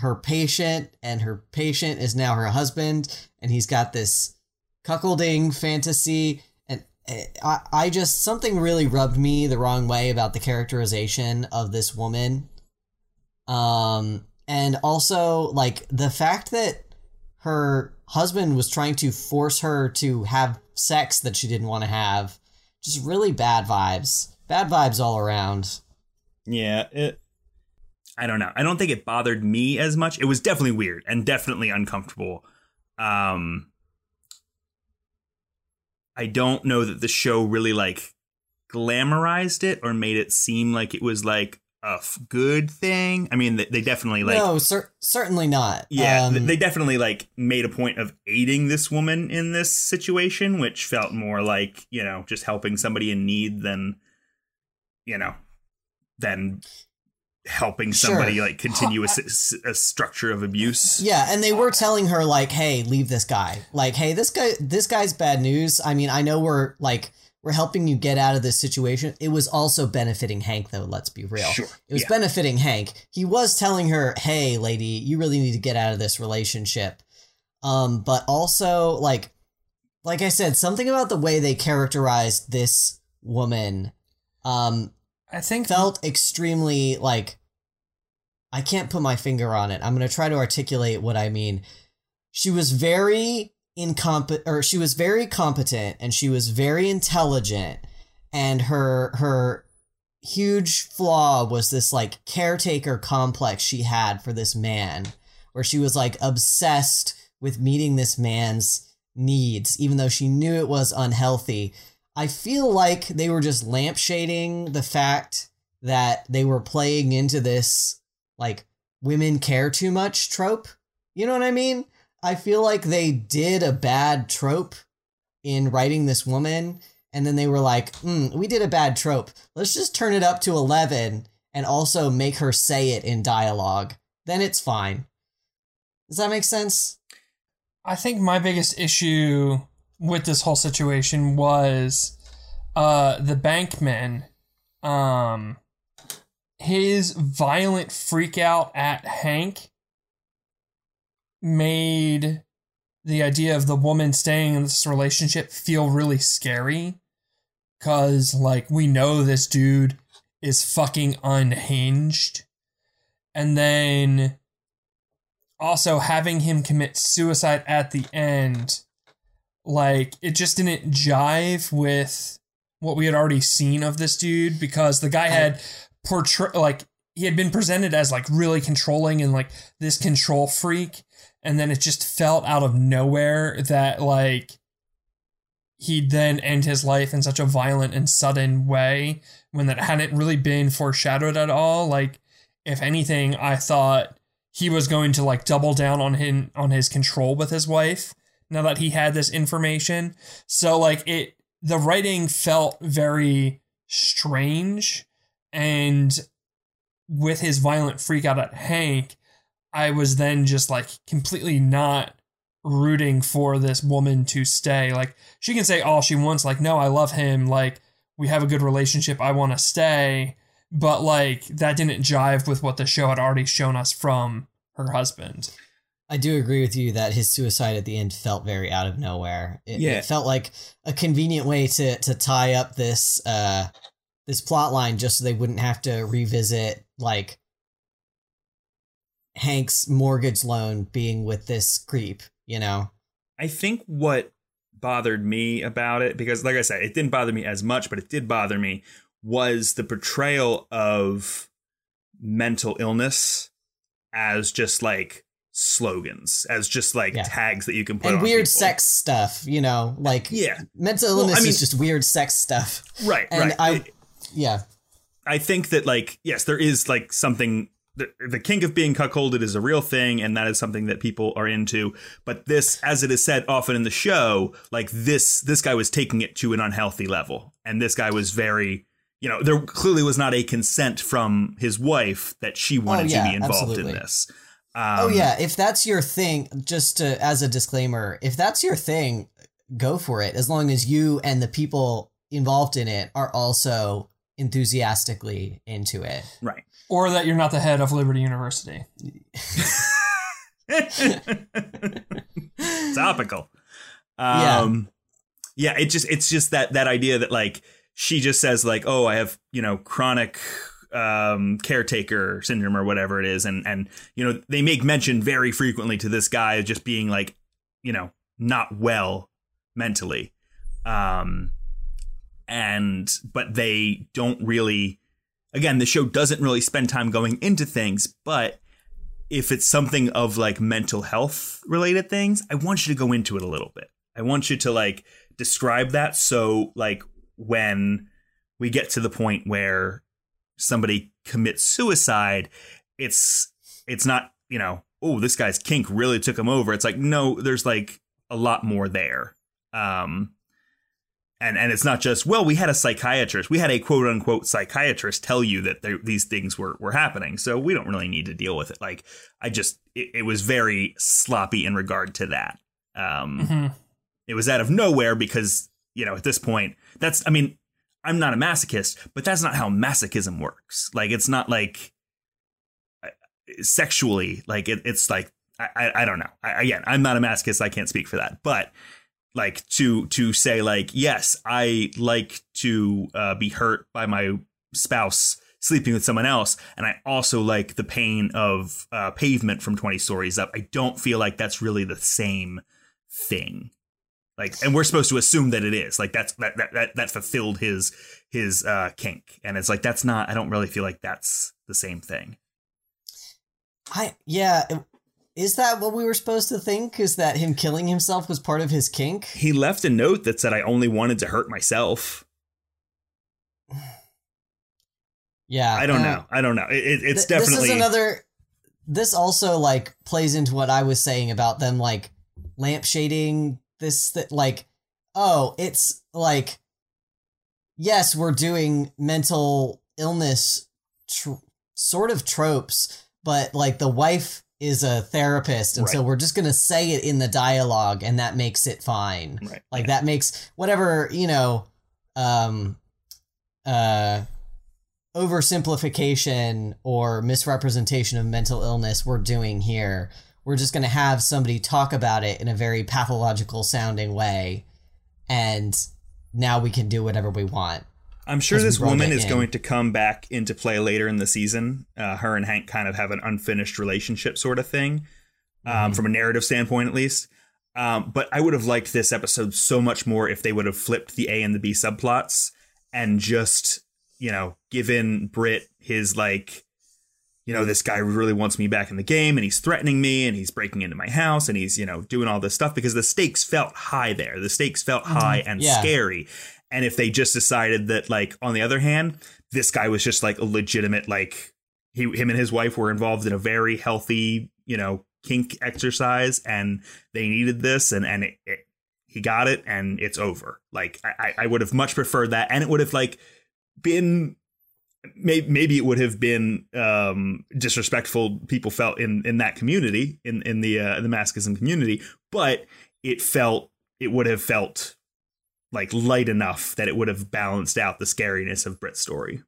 her patient and her patient is now her husband and he's got this cuckolding fantasy and eh, I, I just something really rubbed me the wrong way about the characterization of this woman um and also like the fact that her husband was trying to force her to have sex that she didn't want to have just really bad vibes bad vibes all around Yeah, it. I don't know. I don't think it bothered me as much. It was definitely weird and definitely uncomfortable. Um, I don't know that the show really like glamorized it or made it seem like it was like a f- good thing. I mean, they, they definitely like no, cer- certainly not. yeah, Um, they definitely like made a point of aiding this woman in this situation, which felt more like you know just helping somebody in need than you know than helping Sure. somebody like continue a structure of abuse. Yeah, and they were telling her like, "Hey, leave this guy." Like, "Hey, this guy this guy's bad news." I mean, I know we're like we're helping you get out of this situation. It was also benefiting Hank though, let's be real. Sure, It was yeah. benefiting Hank. He was telling her, "Hey, lady, you really need to get out of this relationship." Um, but also like like I said, something about the way they characterized this woman um I think felt extremely like I can't put my finger on it. I'm going to try to articulate what I mean. She was very incompetent or she was very competent and she was very intelligent and her her huge flaw was this like caretaker complex she had for this man where she was like obsessed with meeting this man's needs even though she knew it was unhealthy I feel like they were just lampshading the fact that they were playing into this like women care too much trope. You know what I mean? I feel like they did a bad trope in writing this woman and then they were like, mm, we did a bad trope. Let's just turn it up to 11 and also make her say it in dialogue. Then it's fine. Does that make sense? I think my biggest issue with this whole situation was uh the bankman um his violent freak out at Hank made the idea of the woman staying in this relationship feel really scary. Cuz like we know this dude is fucking unhinged. And then also having him commit suicide at the end like it just didn't jive with what we had already seen of this dude because the guy had portray like he had been presented as like really controlling and like this control freak and then it just felt out of nowhere that like he'd then end his life in such a violent and sudden way when that hadn't really been foreshadowed at all. Like if anything i thought he was going to like double down on him on his control with his wife now that he had this information. So like it the writing felt very strange and with his violent freak out at hank i was then just like completely not rooting for this woman to stay. Like she can say all she wants like no i love him. Like we have a good relationship. I want to stay. But like that didn't jive with what the show had already shown us from her husband. I do agree with you that his suicide at the end felt very out of nowhere. It, Yeah. it felt like a convenient way to to tie up this uh this plot line just so they wouldn't have to revisit like Hank's mortgage loan being with this creep, you know. I think what bothered me about it, because like I said, it didn't bother me as much, but it did bother me, was the portrayal of mental illness as just like slogans, as just like Yeah. tags that you can put And on weird people. sex stuff, you know, like Yeah, mental Well, I illness mean- is just weird sex stuff. right, And right. I It- yeah. I think that like yes, there is like something the, the kink of being cuckolded is a real thing, and that is something that people are into. But this, as it is said often in the show, like this this guy was taking it to an unhealthy level, and this guy was very. You know, there clearly was not a consent from his wife that she wanted Oh, yeah, to be involved absolutely. in this. Um, oh yeah, if that's your thing, just to, as a disclaimer, if that's your thing, go for it. As long as you and the people involved in it are also enthusiastically into it. right. or that you're not the head of liberty university topical. Yeah. Um, yeah. It just it's just that that idea that like she just says like oh I have you know chronic um caretaker syndrome or whatever it is and and you know they make mention very frequently to this guy just being like you know not well mentally um and but they don't really again the show doesn't really spend time going into things but if it's something of like mental health related things, I want you to go into it a little bit. I want you to like describe that so like when we get to the point where somebody commits suicide, it's it's not, you know, oh, this guy's kink really took him over. It's like, no, there's like a lot more there. Um and and it's not just well we had a psychiatrist. We had a quote unquote psychiatrist tell you that there, these things were were happening. So we don't really need to deal with it. Like i just it, it was very sloppy in regard to that. Um hmm it was out of nowhere because you know at this point that's i mean i'm not a masochist but that's not how masochism works. Like it's not like uh, sexually like it, it's like I, I, I don't know. I, again i'm not a masochist. I can't speak for that. But like to to say like yes i like to uh, be hurt by my spouse sleeping with someone else and i also like the pain of uh, pavement from 20 stories up. I don't feel like that's really the same thing. Like and we're supposed to assume that it is. Like that's that that that, that fulfilled his his uh kink. And it's like that's not i don't really feel like that's the same thing. I yeah. Is that what we were supposed to think? Is that him killing himself was part of his kink? he left a note that said i only wanted to hurt myself Yeah, i don't uh, know i don't know it, it, it's th- definitely This is another. This also like plays into what I was saying about them like lampshading this that like oh it's like yes we're doing mental illness tr- sort of tropes but like the wife is a therapist and so we're just gonna say it in the dialogue and that makes it fine. Right. Like that makes whatever you know um uh oversimplification or misrepresentation of mental illness we're doing here we're just going to have somebody talk about it in a very pathological sounding way and now we can do whatever we want I'm sure this woman is in. going to come back into play later in the season. Uh, her and Hank kind of have an unfinished relationship sort of thing, um, Mhm. from a narrative standpoint at least. Um, but I would have liked this episode so much more if they would have flipped the A and the B subplots and just, you know, given Britt his like, you know, this guy really wants me back in the game and he's threatening me and he's breaking into my house and he's, you know, doing all this stuff because the stakes felt high there. The stakes felt high and Yeah. scary. And if they just decided that, like, on the other hand, this guy was just like a legitimate, like, he, him and his wife were involved in a very healthy, you know, kink exercise, and they needed this, and and it, it, he got it, and it's over. Like, I, I- would have much preferred that, and it would have like been. Maybe, maybe it would have been um, disrespectful. People felt in in that community, in in the uh, the masochism community, but it felt it would have felt like light enough that it would have balanced out the scariness of Britt's story.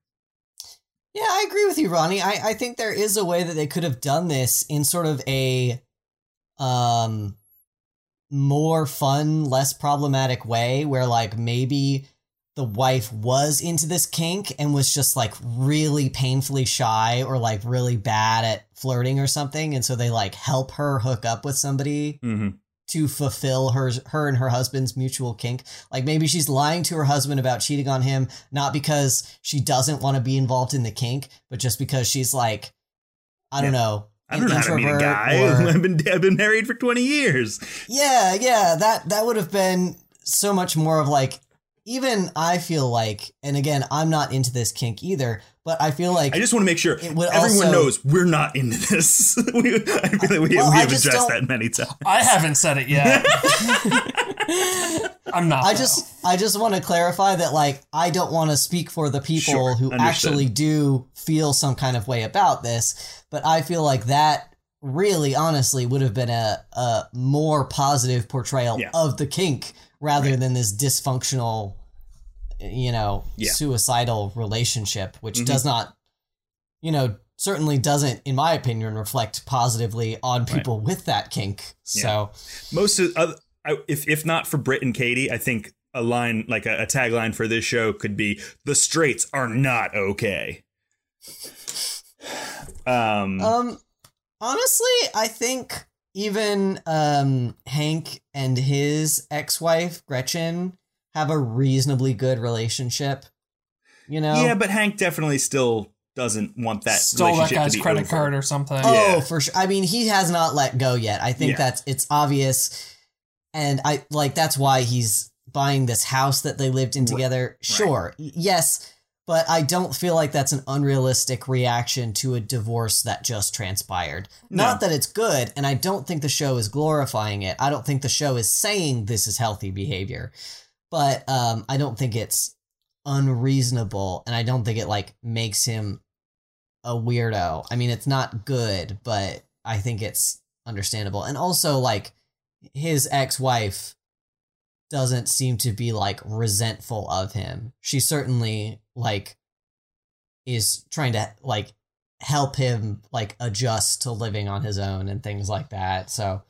yeah i agree with you ronnie i, I think there is a way that they could have done this in sort of a um more fun less problematic way where like maybe the wife was into this kink and was just like really painfully shy or like really bad at flirting or something and so they like help her hook up with somebody Mm-hmm. To fulfill her her and her husband's mutual kink like maybe she's lying to her husband about cheating on him not because she doesn't want to be involved in the kink but just because she's like i don't Yeah. know I don't know how to meet a guy. or- I've been I've been married for twenty years. yeah, yeah, that that would have been so much more of like even I feel like and again, I'm not into this kink either, but I feel like I just want to make sure It would everyone also- knows we're not into this. we, I feel like we, Well, we have addressed that many times. I haven't said it yet. I'm not. I though. just I just want to clarify that like I don't want to speak for the people Sure, who understood. actually do feel some kind of way about this, but I feel like that really honestly would have been a, a more positive portrayal Yeah. of the kink rather than this dysfunctional you know Yeah. suicidal relationship which Mhm. does not you know certainly doesn't in my opinion reflect positively on people with that kink so Most of I- if if not for Britt and Katie, I think a line like a, a tagline for this show could be "The straights are not okay." Um, Um, honestly, I think even um Hank and his ex-wife Gretchen have a reasonably good relationship. You know. yeah, but Hank definitely still doesn't want that stole that relationship to guy's be credit over. card or something. Oh, Yeah. for sure. I mean, he has not let go yet. I think Yeah. that's it's obvious, and I like that's why he's buying this house that they lived in Right. together. Sure, y- yes, but I don't feel like that's an unrealistic reaction to a divorce that just transpired. No. Not that it's good, and I don't think the show is glorifying it. I don't think the show is saying this is healthy behavior, but um, I don't think it's unreasonable, and I don't think it like makes him a weirdo. I mean, it's not good, but I think it's understandable, and also like his ex-wife doesn't seem to be like resentful of him. She certainly like is trying to like help him like adjust to living on his own and things like that. So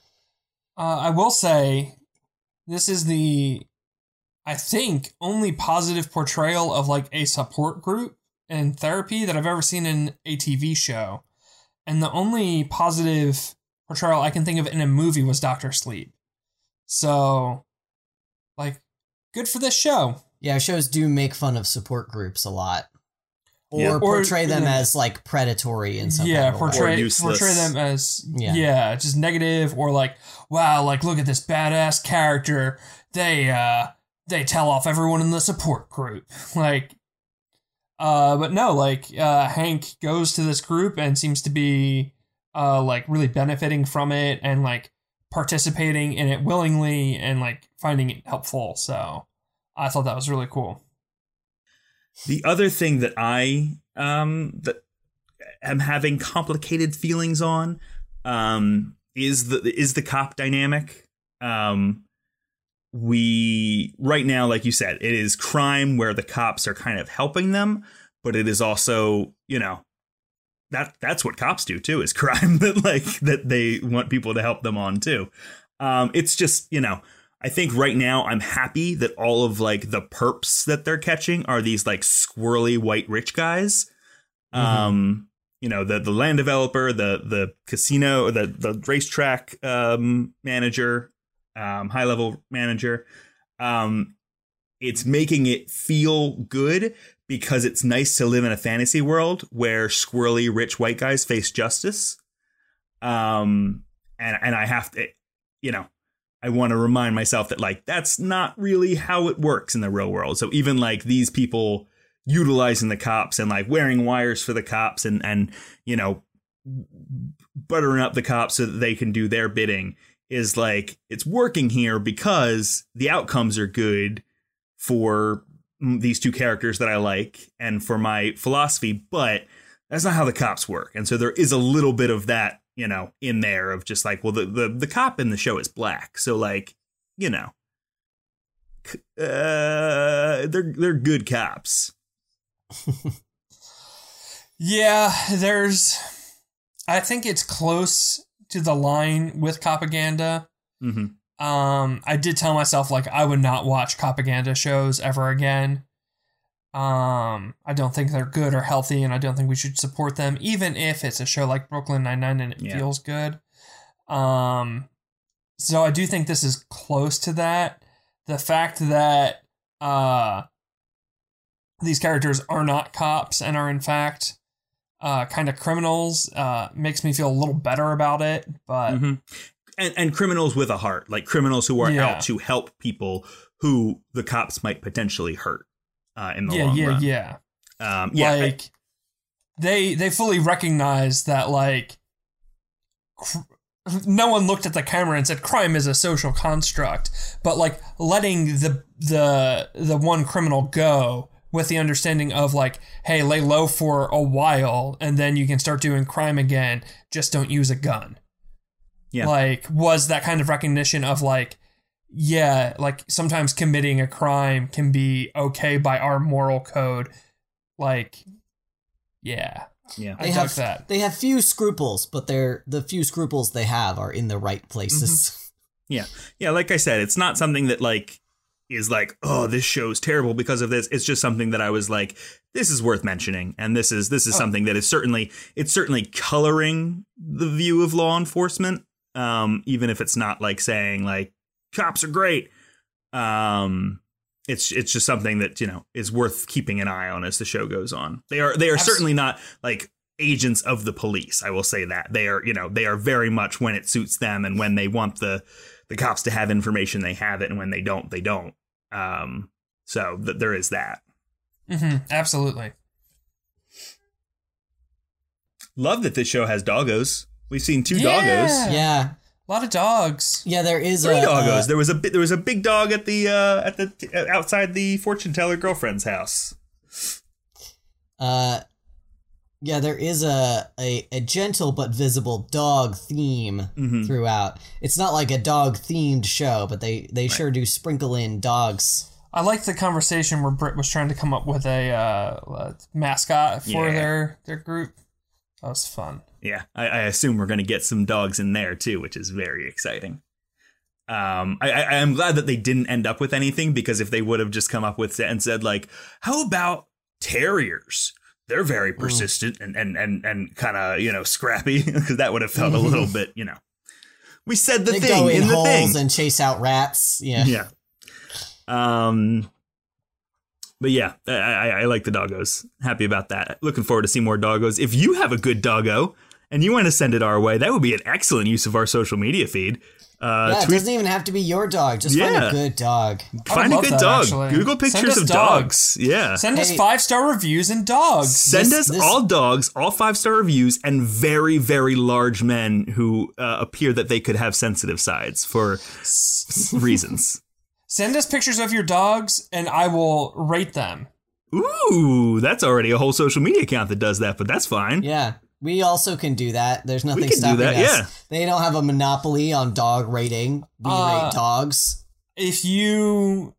Uh, I will say, this is the, I think, only positive portrayal of like a support group and therapy that I've ever seen in a TV show. And the only positive portrayal I can think of in a movie was Doctor Sleep. So, like, good for this show. yeah, shows do make fun of support groups a lot. Or Yeah. Or- portray them yeah. as like predatory in some yeah, kind of way. portray portray them as Yeah. yeah. just negative or like wow, like look at this badass character. They uh they tell off everyone in the support group. Like uh but no, like uh Hank goes to this group and seems to be uh like really benefiting from it and like participating in it willingly and like finding it helpful. So I thought that was really cool. The other thing that I um that am having complicated feelings on um is the is the cop dynamic. Um we right now like you said it is crime where the cops are kind of helping them but it is also you know that that's what cops do too is crime that like that they want people to help them on too um it's just you know I think right now I'm happy that all of like the perps that they're catching are these like squirrely white rich guys. Mhm. Um, you know, the the land developer, the the casino, the the racetrack um manager, um, high level manager. Um, it's making it feel good because it's nice to live in a fantasy world where squirrely rich white guys face justice. Um, and and I have to, you know, I want to remind myself that like that's not really how it works in the real world. So even like these people utilizing the cops and like wearing wires for the cops and and you know buttering up the cops so that they can do their bidding is like it's working here because the outcomes are good for these two characters that I like and for my philosophy, but that's not how the cops work. And so there is a little bit of that, you know, in there of just like, well, the the, the cop in the show is black, so like, you know, uh, they're they're good cops. Yeah, there's. I think it's close to the line with propaganda. hmm Um, I did tell myself like I would not watch propaganda shows ever again. Um, I don't think they're good or healthy, and I don't think we should support them, even if it's a show like Brooklyn Nine Nine and it Yeah. feels good. Um, so I do think this is close to that. The fact that uh, these characters are not cops and are in fact uh, kind of criminals uh, makes me feel a little better about it. But hmm And and criminals with a heart, like criminals who are Yeah. out to help people who the cops might potentially hurt uh, in the yeah, long yeah, run. yeah. Um, yeah, I- like they they fully recognize that like cr- no one looked at the camera and said crime is a social construct but like letting the the the one criminal go with the understanding of like hey lay low for a while and then you can start doing crime again just don't use a gun Yeah. like was that kind of recognition of like yeah like sometimes committing a crime can be okay by our moral code like yeah yeah. They dug have that. they have few scruples, but they're the few scruples they have are in the right places. Mm-hmm. Yeah. Yeah, like I said, it's not something that like is like, oh, this show's terrible because of this. It's just something that I was like, this is worth mentioning. And this is this is Oh. something that is certainly it's certainly coloring the view of law enforcement. Um, even if it's not like saying like cops are great. Um it's it's just something that, you know, is worth keeping an eye on as the show goes on. They are they are certainly not like agents of the police. I will say that. They are, you know, they are very much when it suits them and when they want the the cops to have information, they have it, and when they don't, they don't. Um, so th- there is that. hmm absolutely. Love that this show has doggos. We've seen two Yeah. doggos. Yeah, A lot of dogs. yeah. There is Three a, doggos. a- there was a bi- there was a big dog at the uh, at the uh, outside the fortune teller girlfriend's house. Uh, yeah, there is a, a, a gentle but visible dog theme Mhm. throughout. It's not like a dog themed show, but they, they sure do sprinkle in dogs. I like the conversation where Britt was trying to come up with a uh, mascot for Yeah. their their group. That was fun. Yeah, I, I assume we're going to get some dogs in there too, which is very exciting. Um, I, I, I'm glad that they didn't end up with anything because if they would have just come up with it and said like, "How about terriers?" They're very persistent and and and and kind of you know scrappy because that would have felt a little bit you know. We said the they thing go in, in the holes thing. and chase out rats. Yeah. yeah. Um. But yeah, I, I, I like the doggos. Happy about that. Looking forward to see more doggos. If you have a good doggo and you want to send it our way, that would be an excellent use of our social media feed. Uh, yeah, it doesn't even have to be your dog. Just find a good dog. Find a good that, dog. actually. Google pictures of dogs. dogs. Yeah. Send us five star reviews and dogs. Send This- us this- all dogs, all five star reviews, and very, very large men who uh, appear that they could have sensitive sides for reasons. Send us pictures of your dogs, and I will rate them. Ooh, that's already a whole social media account that does that, but that's fine. Yeah. We also can do that. There's nothing can do stopping that, us. yeah. They don't have a monopoly on dog rating. We Uh, rate dogs. If you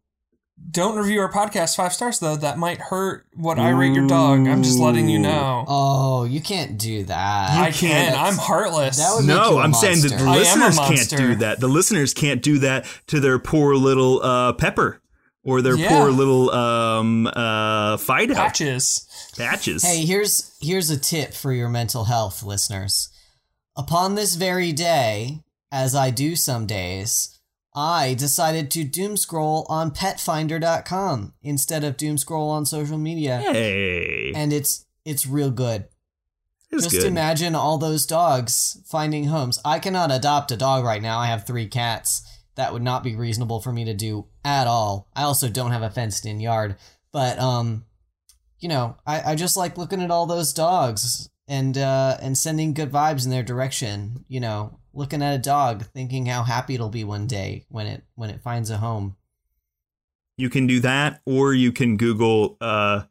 don't review our podcast five stars, though, that might hurt what I rate your dog. I'm just letting you know. Oh, you can't do that. I can. That's- I'm heartless. That would make No, you a I'm saying that the. I listeners can't do that. The listeners can't do that to their poor little uh, Pepper or their Yeah. poor little um, uh, Fido patches. Patches. Hey, here's here's a tip for your mental health listeners. Upon this very day, as I do some days, I decided to doom scroll on petfinder.com instead of doom scroll on social media. Hey, And it's it's real good. it's Just good. imagine all those dogs finding homes. I cannot adopt a dog right now. I have 3 cats. That would not be reasonable for me to do at all. I also don't have a fenced in yard, but um you know, I, I just like looking at all those dogs and uh, and sending good vibes in their direction. You know, looking at a dog, thinking how happy it'll be one day when it when it finds a home. You can do that, or you can Google uh,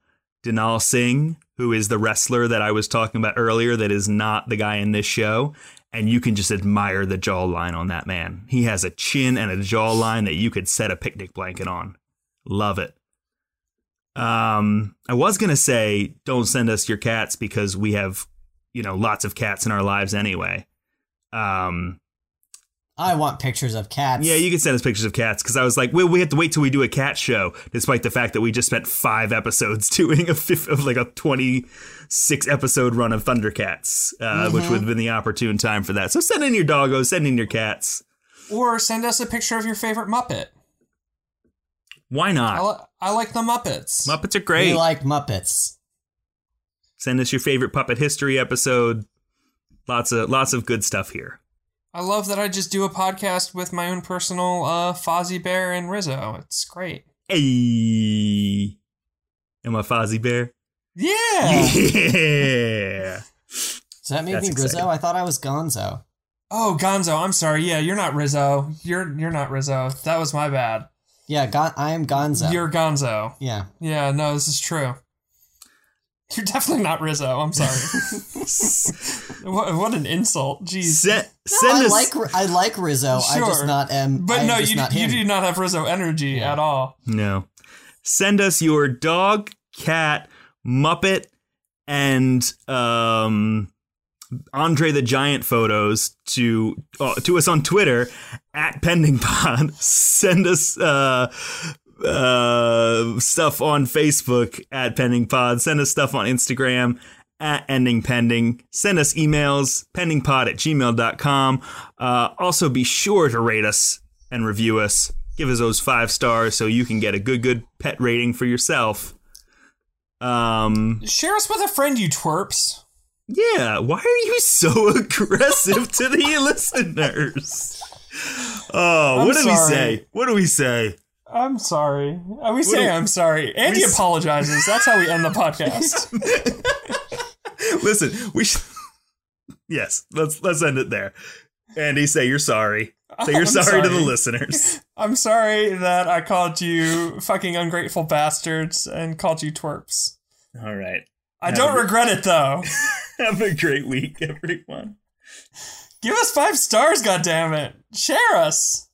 Dalip Singh, who is the wrestler that I was talking about earlier, that is not the guy in this show. And you can just admire the jawline on that man. He has a chin and a jawline that you could set a picnic blanket on. Love it. Um, I was gonna say, don't send us your cats because we have, you know, lots of cats in our lives anyway. Um, I want pictures of cats. yeah, you can send us pictures of cats because I was like, well, we have to wait till we do a cat show, despite the fact that we just spent five episodes doing a fifth of like a twenty-six episode run of Thundercats, uh, which would have been the opportune time for that. So send in your doggos, send in your cats. Or send us a picture of your favorite Muppet. Why I, not? li- I like the Muppets. Muppets are great. we like Muppets. send us your favorite puppet history episode. Lots of lots of good stuff here. I love that I just do a podcast with my own personal uh, Fozzie Bear and Rizzo. It's great. Hey, am I Fozzie Bear? Yeah. Yeah. Does that make That's me Rizzo? exciting. I thought I was Gonzo. Oh, Gonzo. I'm sorry. Yeah, you're not Rizzo. You're you're not Rizzo. That was my bad. Yeah, Gon- I am Gonzo. You're Gonzo. yeah. Yeah. No, this is true. You're definitely not Rizzo. I'm sorry. what, what an insult. Jeez. Send, No, I us. like I like Rizzo. I just Sure. not am. But I no, just you not you do not have Rizzo energy Yeah. at all. No. Send us your dog, cat, Muppet, and um, Andre the Giant photos to uh, to us on Twitter at PendingPod. Send us uh, uh, stuff on Facebook at PendingPod. Send us stuff on Instagram at Ending Pending. Send us emails, pendingpod at gmail.com. Uh, also, be sure to rate us and review us. Give us those five stars so you can get a good, good pet rating for yourself. Um, Share us with a friend, you twerps. Yeah, why are you so aggressive to the listeners? Oh, I'm what do we say? What do we say? I'm sorry. Uh, We say do- I'm sorry. Andy apologizes. That's how we end the podcast. Listen, we should. Yes, let's let's end it there. Andy, say you're sorry. Say you're I'm sorry, to the listeners. I'm sorry that I called you fucking ungrateful bastards and called you twerps. All right. I Have don't a- regret it though. Have a great week, everyone. Give us five stars, goddammit. Share us.